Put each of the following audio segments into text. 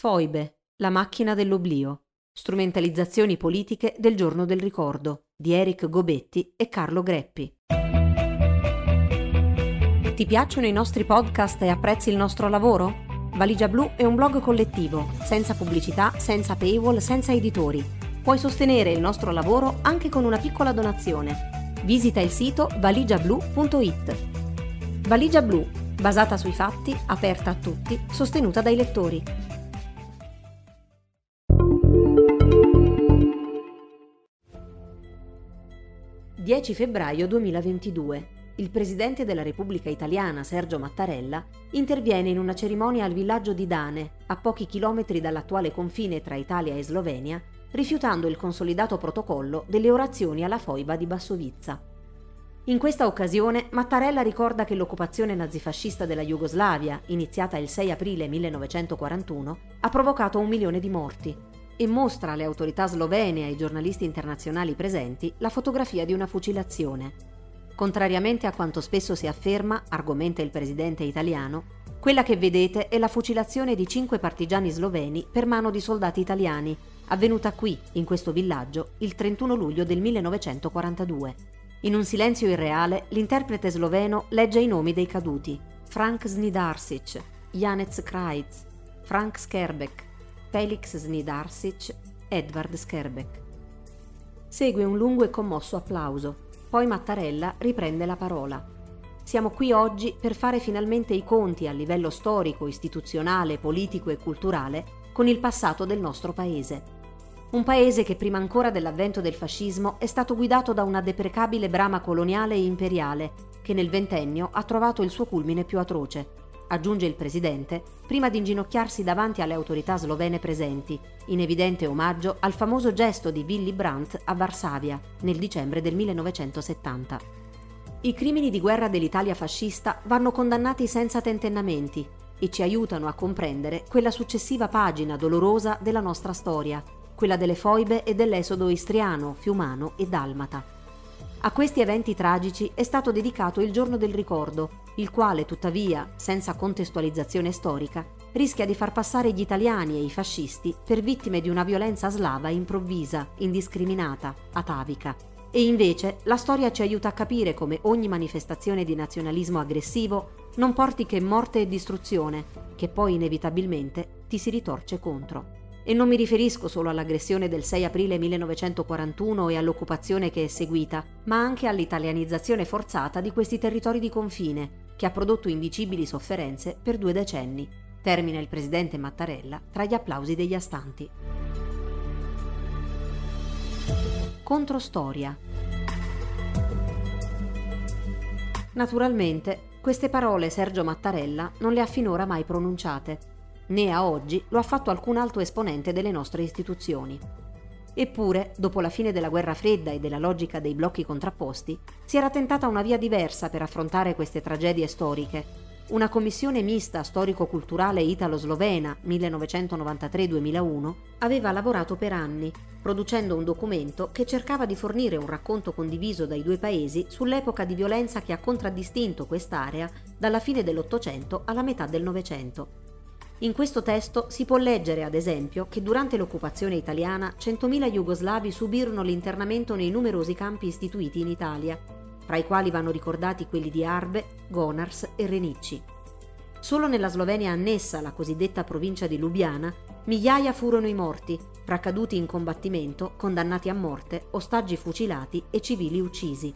Foibe, la macchina dell'oblio. Strumentalizzazioni politiche del giorno del ricordo di Eric Gobetti e Carlo Greppi. Ti piacciono i nostri podcast e apprezzi il nostro lavoro? Valigia Blu è un blog collettivo, senza pubblicità, senza paywall, senza editori. Puoi sostenere il nostro lavoro anche con una piccola donazione. Visita il sito valigiablu.it. Valigia Blu, basata sui fatti, aperta a tutti, sostenuta dai lettori. 10 febbraio 2022. Il presidente della Repubblica Italiana, Sergio Mattarella, interviene in una cerimonia al villaggio di Dane, a pochi chilometri dall'attuale confine tra Italia e Slovenia, rifiutando il consolidato protocollo delle orazioni alla foiba di Bassovizza. In questa occasione Mattarella ricorda che l'occupazione nazifascista della Jugoslavia, iniziata il 6 aprile 1941, ha provocato un milione di morti e mostra alle autorità slovene e ai giornalisti internazionali presenti la fotografia di una fucilazione. Contrariamente a quanto spesso si afferma, argomenta il presidente italiano, quella che vedete è la fucilazione di cinque partigiani sloveni per mano di soldati italiani, avvenuta qui, in questo villaggio, il 31 luglio del 1942. In un silenzio irreale, l'interprete sloveno legge i nomi dei caduti. Frank Snidarsic, Janec Krajc, Frank Skerbek, Felix Snidarsic, Edvard Skerbek. Segue un lungo e commosso applauso. Poi Mattarella riprende la parola. Siamo qui oggi per fare finalmente i conti a livello storico, istituzionale, politico e culturale con il passato del nostro paese. Un paese che prima ancora dell'avvento del fascismo è stato guidato da una deprecabile brama coloniale e imperiale che nel ventennio ha trovato il suo culmine più atroce, aggiunge il presidente, prima di inginocchiarsi davanti alle autorità slovene presenti, in evidente omaggio al famoso gesto di Willy Brandt a Varsavia nel dicembre del 1970. I crimini di guerra dell'Italia fascista vanno condannati senza tentennamenti e ci aiutano a comprendere quella successiva pagina dolorosa della nostra storia, quella delle foibe e dell'esodo istriano, fiumano e dalmata. A questi eventi tragici è stato dedicato il giorno del ricordo, il quale tuttavia, senza contestualizzazione storica, rischia di far passare gli italiani e i fascisti per vittime di una violenza slava improvvisa, indiscriminata, atavica. E invece la storia ci aiuta a capire come ogni manifestazione di nazionalismo aggressivo non porti che morte e distruzione, che poi inevitabilmente ti si ritorce contro. E non mi riferisco solo all'aggressione del 6 aprile 1941 e all'occupazione che è seguita, ma anche all'italianizzazione forzata di questi territori di confine, che ha prodotto indicibili sofferenze per due decenni. Termina il presidente Mattarella tra gli applausi degli astanti. Controstoria. Naturalmente, queste parole Sergio Mattarella non le ha finora mai pronunciate né a oggi lo ha fatto alcun altro esponente delle nostre istituzioni. Eppure, dopo la fine della guerra fredda e della logica dei blocchi contrapposti, si era tentata una via diversa per affrontare queste tragedie storiche. Una commissione mista storico-culturale italo-slovena 1993-2001 aveva lavorato per anni, producendo un documento che cercava di fornire un racconto condiviso dai due paesi sull'epoca di violenza che ha contraddistinto quest'area dalla fine dell'Ottocento alla metà del Novecento in questo testo si può leggere, ad esempio, che durante l'occupazione italiana 100.000 jugoslavi subirono l'internamento nei numerosi campi istituiti in Italia, tra i quali vanno ricordati quelli di Arbe, Gonars e Renicci. Solo nella Slovenia annessa alla cosiddetta provincia di Lubiana, migliaia furono i morti, fra caduti in combattimento, condannati a morte, ostaggi fucilati e civili uccisi.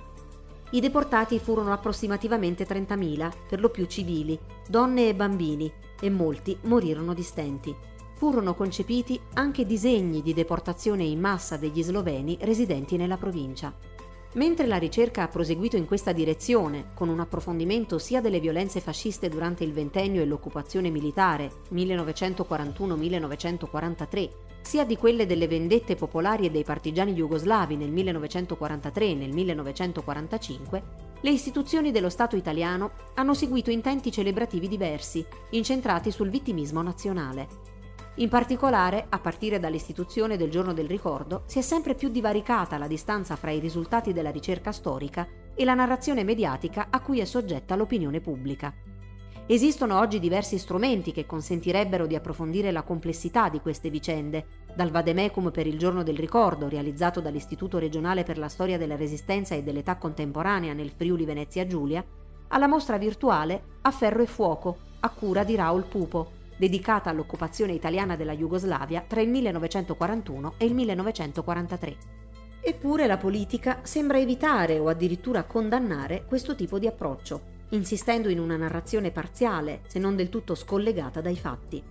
I deportati furono approssimativamente 30.000, per lo più civili, donne e bambini, e molti morirono di stenti. Furono concepiti anche disegni di deportazione in massa degli sloveni residenti nella provincia. Mentre la ricerca ha proseguito in questa direzione, con un approfondimento sia delle violenze fasciste durante il ventennio e l'occupazione militare 1941-1943, sia di quelle delle vendette popolari e dei partigiani jugoslavi nel 1943 e nel 1945, le istituzioni dello Stato italiano hanno seguito intenti celebrativi diversi, incentrati sul vittimismo nazionale. In particolare, a partire dall'istituzione del giorno del ricordo, si è sempre più divaricata la distanza fra i risultati della ricerca storica e la narrazione mediatica a cui è soggetta l'opinione pubblica. Esistono oggi diversi strumenti che consentirebbero di approfondire la complessità di queste vicende, dal Vademecum per il giorno del ricordo, realizzato dall'Istituto regionale per la storia della resistenza e dell'età contemporanea nel Friuli Venezia Giulia, alla mostra virtuale A ferro e fuoco, a cura di Raul Pupo, dedicata all'occupazione italiana della Jugoslavia tra il 1941 e il 1943. Eppure la politica sembra evitare o addirittura condannare questo tipo di approccio insistendo in una narrazione parziale, se non del tutto scollegata dai fatti.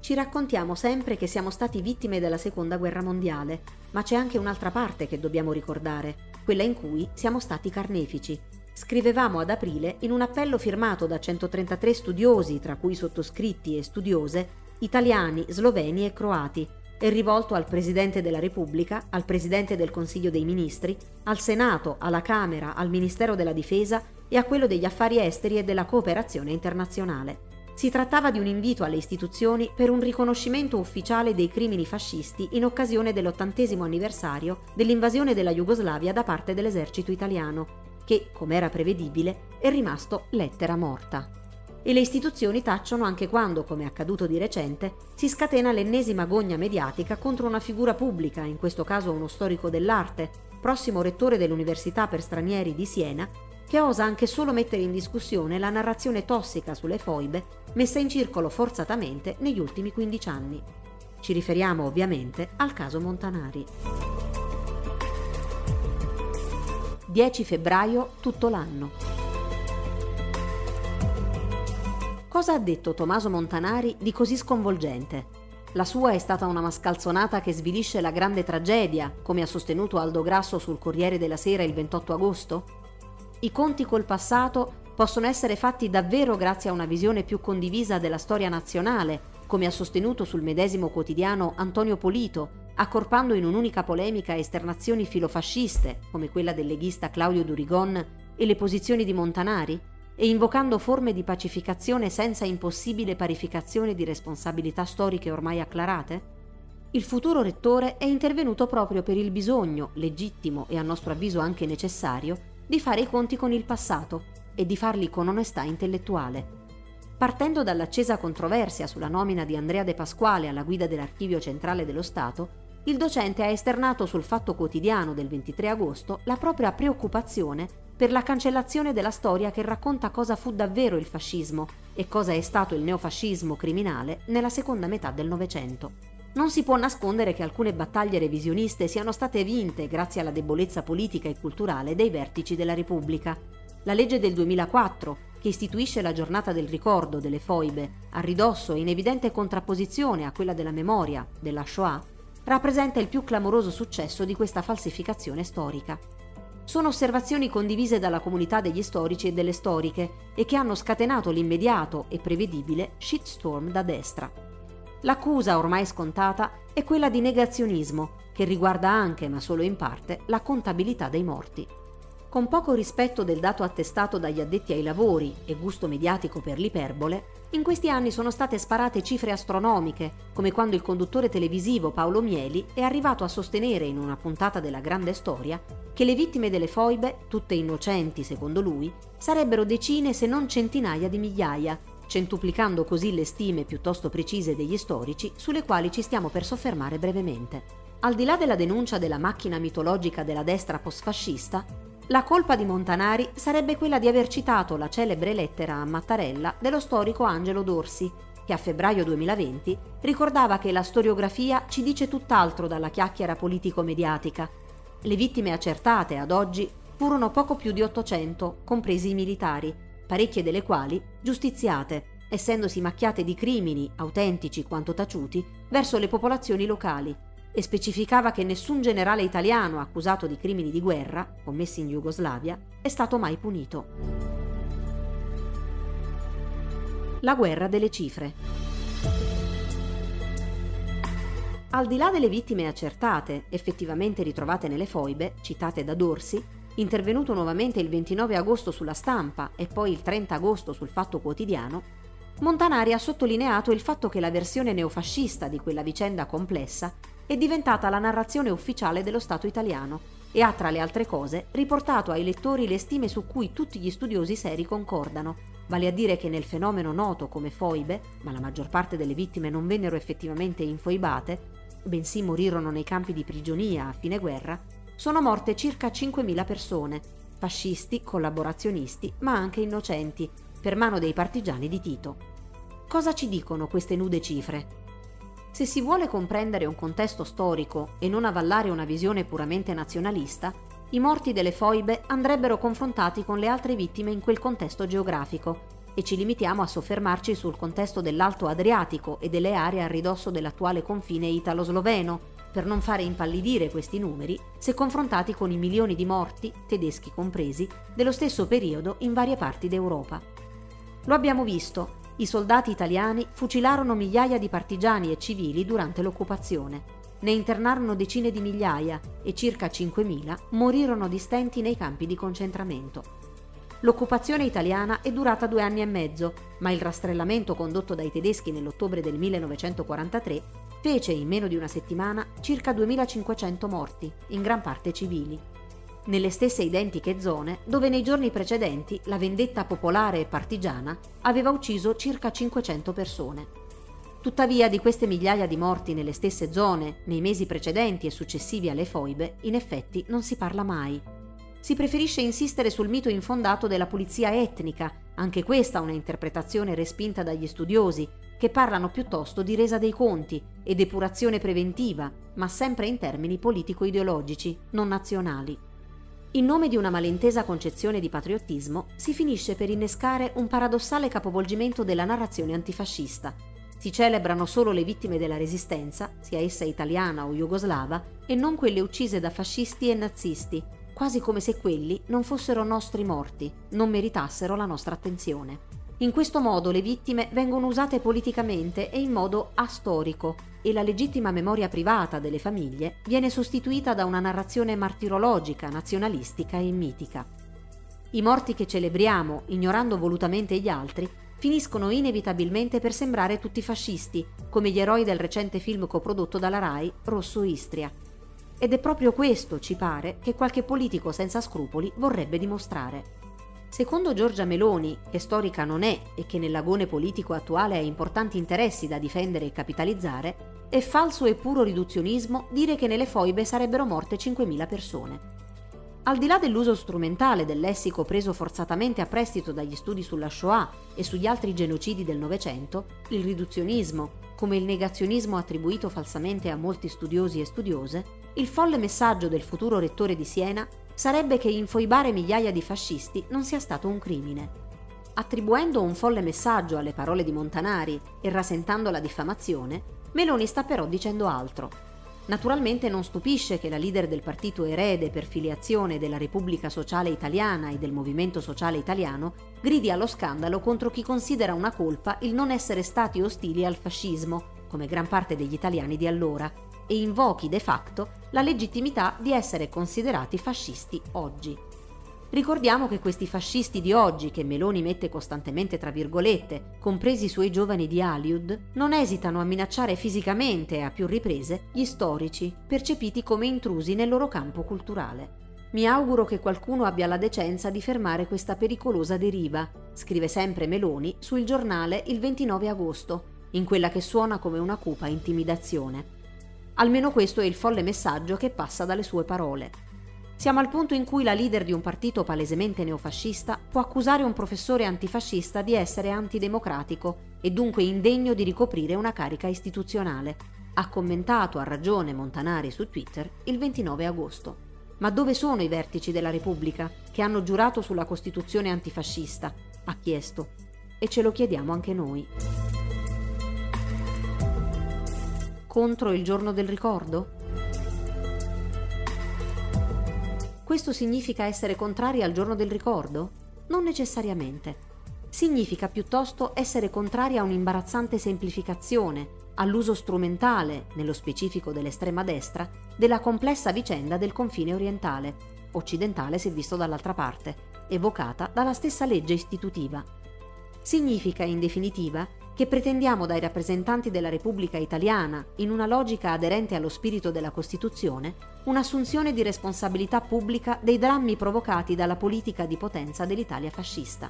Ci raccontiamo sempre che siamo stati vittime della Seconda Guerra Mondiale, ma c'è anche un'altra parte che dobbiamo ricordare, quella in cui siamo stati carnefici. Scrivevamo ad aprile in un appello firmato da 133 studiosi, tra cui sottoscritti e studiose, italiani, sloveni e croati, e rivolto al Presidente della Repubblica, al Presidente del Consiglio dei Ministri, al Senato, alla Camera, al Ministero della Difesa e a quello degli affari esteri e della cooperazione internazionale. Si trattava di un invito alle istituzioni per un riconoscimento ufficiale dei crimini fascisti in occasione dell'ottantesimo anniversario dell'invasione della Jugoslavia da parte dell'esercito italiano, che, come era prevedibile, è rimasto lettera morta. E le istituzioni tacciono anche quando, come è accaduto di recente, si scatena l'ennesima gogna mediatica contro una figura pubblica, in questo caso uno storico dell'arte, prossimo rettore dell'Università per stranieri di Siena, che osa anche solo mettere in discussione la narrazione tossica sulle foibe messa in circolo forzatamente negli ultimi 15 anni. Ci riferiamo ovviamente al caso Montanari. 10 febbraio tutto l'anno. Cosa ha detto Tommaso Montanari di così sconvolgente? La sua è stata una mascalzonata che svilisce la grande tragedia, come ha sostenuto Aldo Grasso sul Corriere della Sera il 28 agosto? I conti col passato possono essere fatti davvero grazie a una visione più condivisa della storia nazionale, come ha sostenuto sul medesimo quotidiano Antonio Polito, accorpando in un'unica polemica esternazioni filofasciste, come quella del leghista Claudio Durigon, e le posizioni di Montanari? e invocando forme di pacificazione senza impossibile parificazione di responsabilità storiche ormai acclarate? Il futuro rettore è intervenuto proprio per il bisogno, legittimo e a nostro avviso anche necessario, di fare i conti con il passato e di farli con onestà intellettuale. Partendo dall'accesa controversia sulla nomina di Andrea De Pasquale alla guida dell'Archivio Centrale dello Stato, il docente ha esternato sul Fatto Quotidiano del 23 agosto la propria preoccupazione per la cancellazione della storia che racconta cosa fu davvero il fascismo e cosa è stato il neofascismo criminale nella seconda metà del Novecento. Non si può nascondere che alcune battaglie revisioniste siano state vinte grazie alla debolezza politica e culturale dei vertici della Repubblica. La legge del 2004, che istituisce la giornata del ricordo delle foibe, a ridosso e in evidente contrapposizione a quella della memoria, della Shoah, rappresenta il più clamoroso successo di questa falsificazione storica sono osservazioni condivise dalla comunità degli storici e delle storiche e che hanno scatenato l'immediato e prevedibile shitstorm da destra. L'accusa ormai scontata è quella di negazionismo, che riguarda anche, ma solo in parte, la contabilità dei morti. Con poco rispetto del dato attestato dagli addetti ai lavori e gusto mediatico per l'iperbole, in questi anni sono state sparate cifre astronomiche, come quando il conduttore televisivo Paolo Mieli è arrivato a sostenere in una puntata della Grande Storia che le vittime delle foibe, tutte innocenti secondo lui, sarebbero decine se non centinaia di migliaia, centuplicando così le stime piuttosto precise degli storici sulle quali ci stiamo per soffermare brevemente. Al di là della denuncia della macchina mitologica della destra postfascista, la colpa di Montanari sarebbe quella di aver citato la celebre lettera a Mattarella dello storico Angelo Dorsi, che a febbraio 2020 ricordava che la storiografia ci dice tutt'altro dalla chiacchiera politico-mediatica. Le vittime accertate ad oggi furono poco più di 800, compresi i militari, parecchie delle quali giustiziate, essendosi macchiate di crimini, autentici quanto taciuti, verso le popolazioni locali e specificava che nessun generale italiano accusato di crimini di guerra commessi in Jugoslavia è stato mai punito. La guerra delle cifre. Al di là delle vittime accertate, effettivamente ritrovate nelle foibe, citate da Dorsi, intervenuto nuovamente il 29 agosto sulla stampa e poi il 30 agosto sul Fatto Quotidiano, Montanari ha sottolineato il fatto che la versione neofascista di quella vicenda complessa è diventata la narrazione ufficiale dello Stato italiano e ha tra le altre cose riportato ai lettori le stime su cui tutti gli studiosi seri concordano, vale a dire che nel fenomeno noto come foibe, ma la maggior parte delle vittime non vennero effettivamente infoibate, bensì morirono nei campi di prigionia a fine guerra, sono morte circa 5.000 persone, fascisti, collaborazionisti, ma anche innocenti, per mano dei partigiani di Tito. Cosa ci dicono queste nude cifre? Se si vuole comprendere un contesto storico e non avallare una visione puramente nazionalista, i morti delle foibe andrebbero confrontati con le altre vittime in quel contesto geografico e ci limitiamo a soffermarci sul contesto dell'Alto Adriatico e delle aree a ridosso dell'attuale confine italo-sloveno, per non fare impallidire questi numeri se confrontati con i milioni di morti, tedeschi compresi, dello stesso periodo in varie parti d'Europa. Lo abbiamo visto, i soldati italiani fucilarono migliaia di partigiani e civili durante l'occupazione. Ne internarono decine di migliaia e circa 5.000 morirono di stenti nei campi di concentramento. L'occupazione italiana è durata due anni e mezzo, ma il rastrellamento condotto dai tedeschi nell'ottobre del 1943 fece in meno di una settimana circa 2500 morti, in gran parte civili. Nelle stesse identiche zone dove nei giorni precedenti la vendetta popolare e partigiana aveva ucciso circa 500 persone. Tuttavia di queste migliaia di morti nelle stesse zone, nei mesi precedenti e successivi alle foibe, in effetti non si parla mai. Si preferisce insistere sul mito infondato della pulizia etnica, anche questa una interpretazione respinta dagli studiosi, che parlano piuttosto di resa dei conti e depurazione preventiva, ma sempre in termini politico-ideologici, non nazionali. In nome di una malintesa concezione di patriottismo, si finisce per innescare un paradossale capovolgimento della narrazione antifascista. Si celebrano solo le vittime della resistenza, sia essa italiana o jugoslava, e non quelle uccise da fascisti e nazisti, quasi come se quelli non fossero nostri morti, non meritassero la nostra attenzione. In questo modo le vittime vengono usate politicamente e in modo astorico e la legittima memoria privata delle famiglie viene sostituita da una narrazione martirologica, nazionalistica e mitica. I morti che celebriamo, ignorando volutamente gli altri, finiscono inevitabilmente per sembrare tutti fascisti, come gli eroi del recente film coprodotto dalla RAI, Rosso Istria. Ed è proprio questo, ci pare, che qualche politico senza scrupoli vorrebbe dimostrare. Secondo Giorgia Meloni, che storica non è e che nell'agone politico attuale ha importanti interessi da difendere e capitalizzare, è falso e puro riduzionismo dire che nelle foibe sarebbero morte 5.000 persone. Al di là dell'uso strumentale del lessico preso forzatamente a prestito dagli studi sulla Shoah e sugli altri genocidi del Novecento, il riduzionismo, come il negazionismo attribuito falsamente a molti studiosi e studiose, il folle messaggio del futuro rettore di Siena sarebbe che infoibare migliaia di fascisti non sia stato un crimine. Attribuendo un folle messaggio alle parole di Montanari e rasentando la diffamazione, Meloni sta però dicendo altro. Naturalmente non stupisce che la leader del partito erede per filiazione della Repubblica Sociale Italiana e del Movimento Sociale Italiano gridi allo scandalo contro chi considera una colpa il non essere stati ostili al fascismo, come gran parte degli italiani di allora, e invochi de facto la legittimità di essere considerati fascisti oggi. Ricordiamo che questi fascisti di oggi, che Meloni mette costantemente tra virgolette, compresi i suoi giovani di Hollywood, non esitano a minacciare fisicamente a più riprese gli storici, percepiti come intrusi nel loro campo culturale. Mi auguro che qualcuno abbia la decenza di fermare questa pericolosa deriva, scrive sempre Meloni sul giornale il 29 agosto, in quella che suona come una cupa intimidazione. Almeno questo è il folle messaggio che passa dalle sue parole. Siamo al punto in cui la leader di un partito palesemente neofascista può accusare un professore antifascista di essere antidemocratico e dunque indegno di ricoprire una carica istituzionale. Ha commentato a ragione Montanari su Twitter il 29 agosto. Ma dove sono i vertici della Repubblica che hanno giurato sulla Costituzione antifascista? Ha chiesto. E ce lo chiediamo anche noi. Contro il giorno del ricordo? Questo significa essere contrari al giorno del ricordo? Non necessariamente. Significa piuttosto essere contrari a un'imbarazzante semplificazione, all'uso strumentale, nello specifico dell'estrema destra, della complessa vicenda del confine orientale, occidentale se visto dall'altra parte, evocata dalla stessa legge istitutiva. Significa, in definitiva, che pretendiamo dai rappresentanti della Repubblica Italiana, in una logica aderente allo spirito della Costituzione, un'assunzione di responsabilità pubblica dei drammi provocati dalla politica di potenza dell'Italia fascista.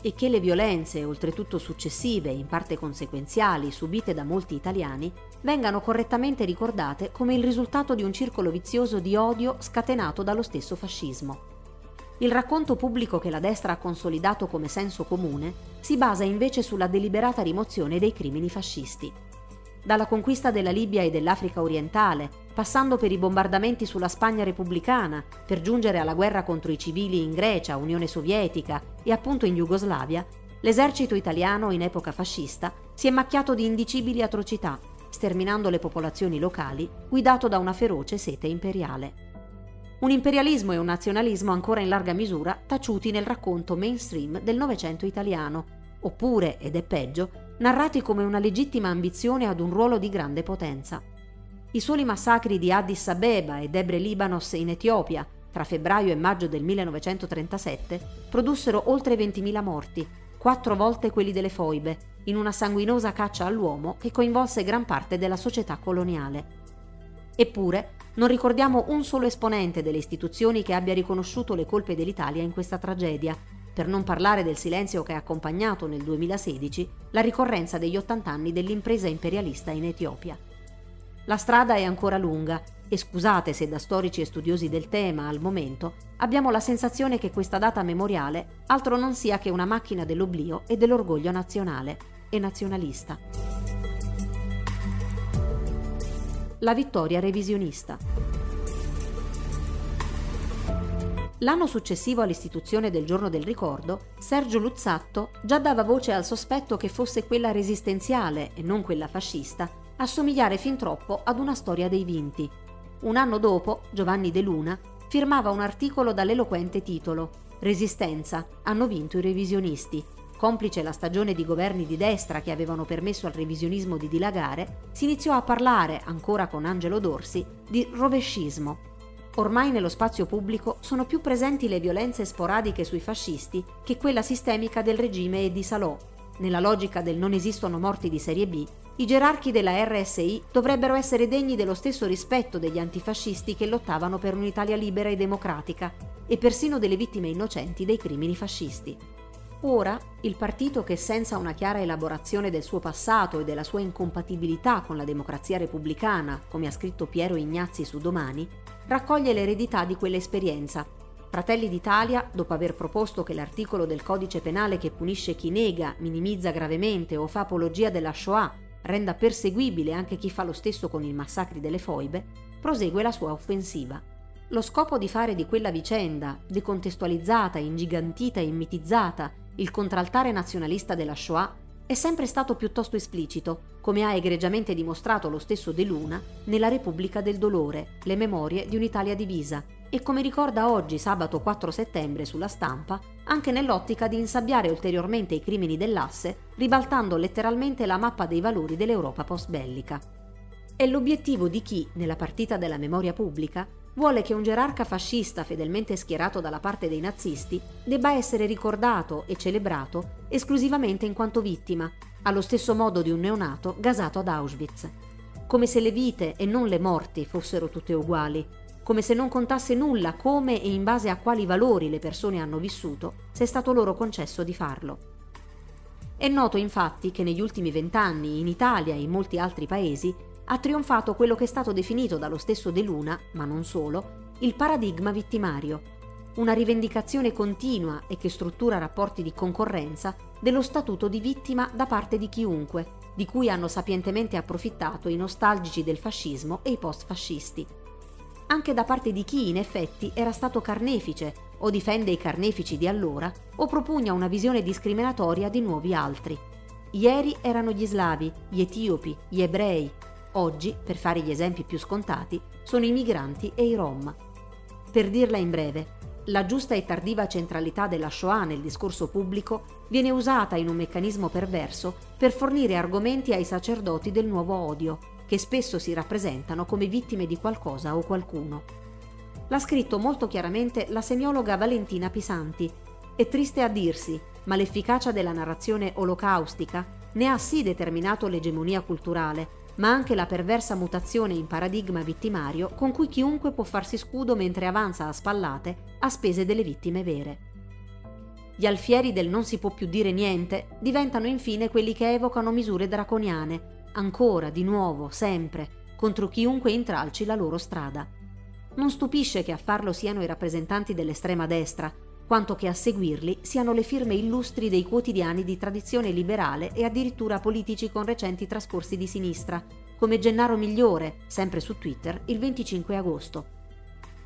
E che le violenze, oltretutto successive e in parte conseguenziali, subite da molti italiani, vengano correttamente ricordate come il risultato di un circolo vizioso di odio scatenato dallo stesso fascismo. Il racconto pubblico che la destra ha consolidato come senso comune si basa invece sulla deliberata rimozione dei crimini fascisti. Dalla conquista della Libia e dell'Africa orientale, passando per i bombardamenti sulla Spagna repubblicana, per giungere alla guerra contro i civili in Grecia, Unione Sovietica e appunto in Jugoslavia, l'esercito italiano in epoca fascista si è macchiato di indicibili atrocità, sterminando le popolazioni locali, guidato da una feroce sete imperiale un imperialismo e un nazionalismo ancora in larga misura taciuti nel racconto mainstream del Novecento italiano, oppure, ed è peggio, narrati come una legittima ambizione ad un ruolo di grande potenza. I soli massacri di Addis Abeba e Debre Libanos in Etiopia, tra febbraio e maggio del 1937, produssero oltre 20.000 morti, quattro volte quelli delle foibe, in una sanguinosa caccia all'uomo che coinvolse gran parte della società coloniale. Eppure, non ricordiamo un solo esponente delle istituzioni che abbia riconosciuto le colpe dell'Italia in questa tragedia, per non parlare del silenzio che ha accompagnato nel 2016 la ricorrenza degli 80 anni dell'impresa imperialista in Etiopia. La strada è ancora lunga e scusate se da storici e studiosi del tema al momento abbiamo la sensazione che questa data memoriale altro non sia che una macchina dell'oblio e dell'orgoglio nazionale e nazionalista. La vittoria revisionista. L'anno successivo all'istituzione del giorno del ricordo, Sergio Luzzatto già dava voce al sospetto che fosse quella resistenziale e non quella fascista a somigliare fin troppo ad una storia dei vinti. Un anno dopo, Giovanni De Luna firmava un articolo dall'eloquente titolo Resistenza, hanno vinto i revisionisti, complice la stagione di governi di destra che avevano permesso al revisionismo di dilagare, si iniziò a parlare, ancora con Angelo Dorsi, di rovescismo. Ormai nello spazio pubblico sono più presenti le violenze sporadiche sui fascisti che quella sistemica del regime e di Salò. Nella logica del non esistono morti di serie B, i gerarchi della RSI dovrebbero essere degni dello stesso rispetto degli antifascisti che lottavano per un'Italia libera e democratica e persino delle vittime innocenti dei crimini fascisti. Ora il partito che senza una chiara elaborazione del suo passato e della sua incompatibilità con la democrazia repubblicana, come ha scritto Piero Ignazzi su Domani, raccoglie l'eredità di quell'esperienza. Fratelli d'Italia, dopo aver proposto che l'articolo del codice penale che punisce chi nega, minimizza gravemente o fa apologia della Shoah renda perseguibile anche chi fa lo stesso con i massacri delle foibe, prosegue la sua offensiva. Lo scopo di fare di quella vicenda, decontestualizzata, ingigantita e mitizzata, il contraltare nazionalista della Shoah, è sempre stato piuttosto esplicito, come ha egregiamente dimostrato lo stesso De Luna nella Repubblica del Dolore, le memorie di un'Italia divisa, e come ricorda oggi sabato 4 settembre sulla stampa, anche nell'ottica di insabbiare ulteriormente i crimini dell'asse, ribaltando letteralmente la mappa dei valori dell'Europa post-bellica. È l'obiettivo di chi, nella partita della memoria pubblica, vuole che un gerarca fascista fedelmente schierato dalla parte dei nazisti debba essere ricordato e celebrato esclusivamente in quanto vittima, allo stesso modo di un neonato gasato ad Auschwitz. Come se le vite e non le morti fossero tutte uguali, come se non contasse nulla come e in base a quali valori le persone hanno vissuto, se è stato loro concesso di farlo. È noto infatti che negli ultimi vent'anni in Italia e in molti altri paesi ha trionfato quello che è stato definito dallo stesso De Luna, ma non solo, il paradigma vittimario, una rivendicazione continua e che struttura rapporti di concorrenza dello statuto di vittima da parte di chiunque, di cui hanno sapientemente approfittato i nostalgici del fascismo e i post-fascisti. Anche da parte di chi in effetti era stato carnefice o difende i carnefici di allora o propugna una visione discriminatoria di nuovi altri. Ieri erano gli slavi, gli etiopi, gli ebrei, Oggi, per fare gli esempi più scontati, sono i migranti e i rom. Per dirla in breve, la giusta e tardiva centralità della Shoah nel discorso pubblico viene usata in un meccanismo perverso per fornire argomenti ai sacerdoti del nuovo odio, che spesso si rappresentano come vittime di qualcosa o qualcuno. L'ha scritto molto chiaramente la semiologa Valentina Pisanti. È triste a dirsi, ma l'efficacia della narrazione olocaustica ne ha sì determinato l'egemonia culturale, ma anche la perversa mutazione in paradigma vittimario con cui chiunque può farsi scudo mentre avanza a spallate a spese delle vittime vere. Gli alfieri del non si può più dire niente diventano infine quelli che evocano misure draconiane, ancora, di nuovo, sempre, contro chiunque intralci la loro strada. Non stupisce che a farlo siano i rappresentanti dell'estrema destra, quanto che a seguirli siano le firme illustri dei quotidiani di tradizione liberale e addirittura politici con recenti trascorsi di sinistra, come Gennaro Migliore, sempre su Twitter, il 25 agosto.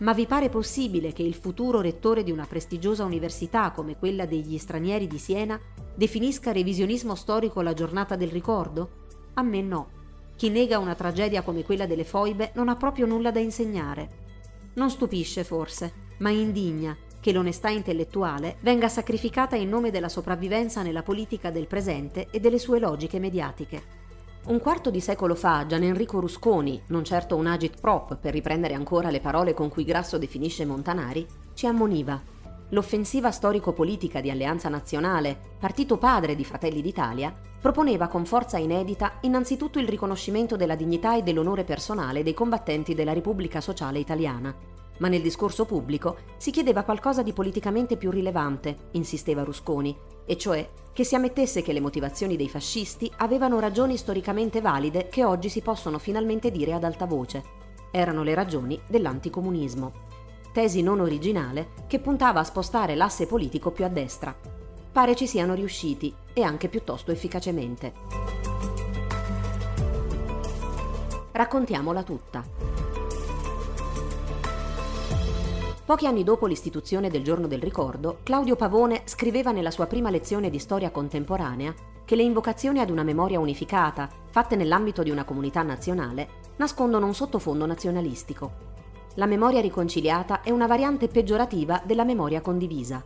Ma vi pare possibile che il futuro rettore di una prestigiosa università come quella degli stranieri di Siena definisca revisionismo storico la giornata del ricordo? A me no. Chi nega una tragedia come quella delle foibe non ha proprio nulla da insegnare. Non stupisce forse, ma indigna che l'onestà intellettuale venga sacrificata in nome della sopravvivenza nella politica del presente e delle sue logiche mediatiche. Un quarto di secolo fa Gian Enrico Rusconi, non certo un agit prop per riprendere ancora le parole con cui Grasso definisce Montanari, ci ammoniva. L'offensiva storico-politica di Alleanza Nazionale, partito padre di Fratelli d'Italia, proponeva con forza inedita innanzitutto il riconoscimento della dignità e dell'onore personale dei combattenti della Repubblica Sociale Italiana. Ma nel discorso pubblico si chiedeva qualcosa di politicamente più rilevante, insisteva Rusconi, e cioè che si ammettesse che le motivazioni dei fascisti avevano ragioni storicamente valide che oggi si possono finalmente dire ad alta voce. Erano le ragioni dell'anticomunismo. Tesi non originale che puntava a spostare l'asse politico più a destra. Pare ci siano riusciti e anche piuttosto efficacemente. Raccontiamola tutta. Pochi anni dopo l'istituzione del giorno del ricordo, Claudio Pavone scriveva nella sua prima lezione di storia contemporanea che le invocazioni ad una memoria unificata, fatte nell'ambito di una comunità nazionale, nascondono un sottofondo nazionalistico. La memoria riconciliata è una variante peggiorativa della memoria condivisa.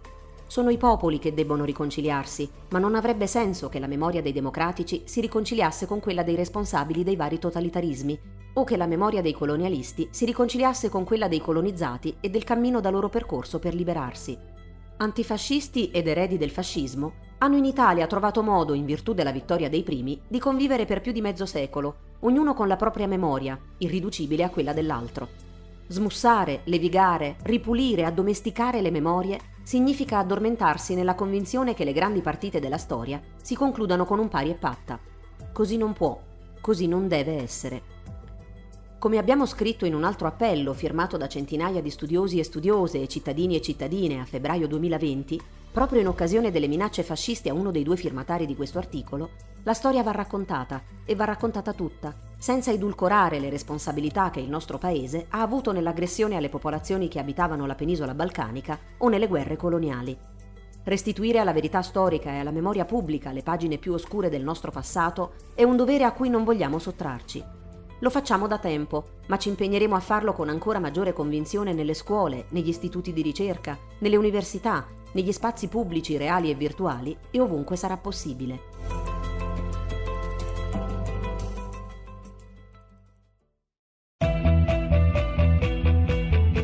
Sono i popoli che debbono riconciliarsi, ma non avrebbe senso che la memoria dei democratici si riconciliasse con quella dei responsabili dei vari totalitarismi, o che la memoria dei colonialisti si riconciliasse con quella dei colonizzati e del cammino da loro percorso per liberarsi. Antifascisti ed eredi del fascismo hanno in Italia trovato modo, in virtù della vittoria dei primi, di convivere per più di mezzo secolo, ognuno con la propria memoria, irriducibile a quella dell'altro. Smussare, levigare, ripulire, addomesticare le memorie significa addormentarsi nella convinzione che le grandi partite della storia si concludano con un pari e patta. Così non può, così non deve essere. Come abbiamo scritto in un altro appello firmato da centinaia di studiosi e studiose e cittadini e cittadine a febbraio 2020, proprio in occasione delle minacce fasciste a uno dei due firmatari di questo articolo, la storia va raccontata e va raccontata tutta, senza edulcorare le responsabilità che il nostro paese ha avuto nell'aggressione alle popolazioni che abitavano la penisola balcanica o nelle guerre coloniali. Restituire alla verità storica e alla memoria pubblica le pagine più oscure del nostro passato è un dovere a cui non vogliamo sottrarci. Lo facciamo da tempo, ma ci impegneremo a farlo con ancora maggiore convinzione nelle scuole, negli istituti di ricerca, nelle università, negli spazi pubblici reali e virtuali e ovunque sarà possibile.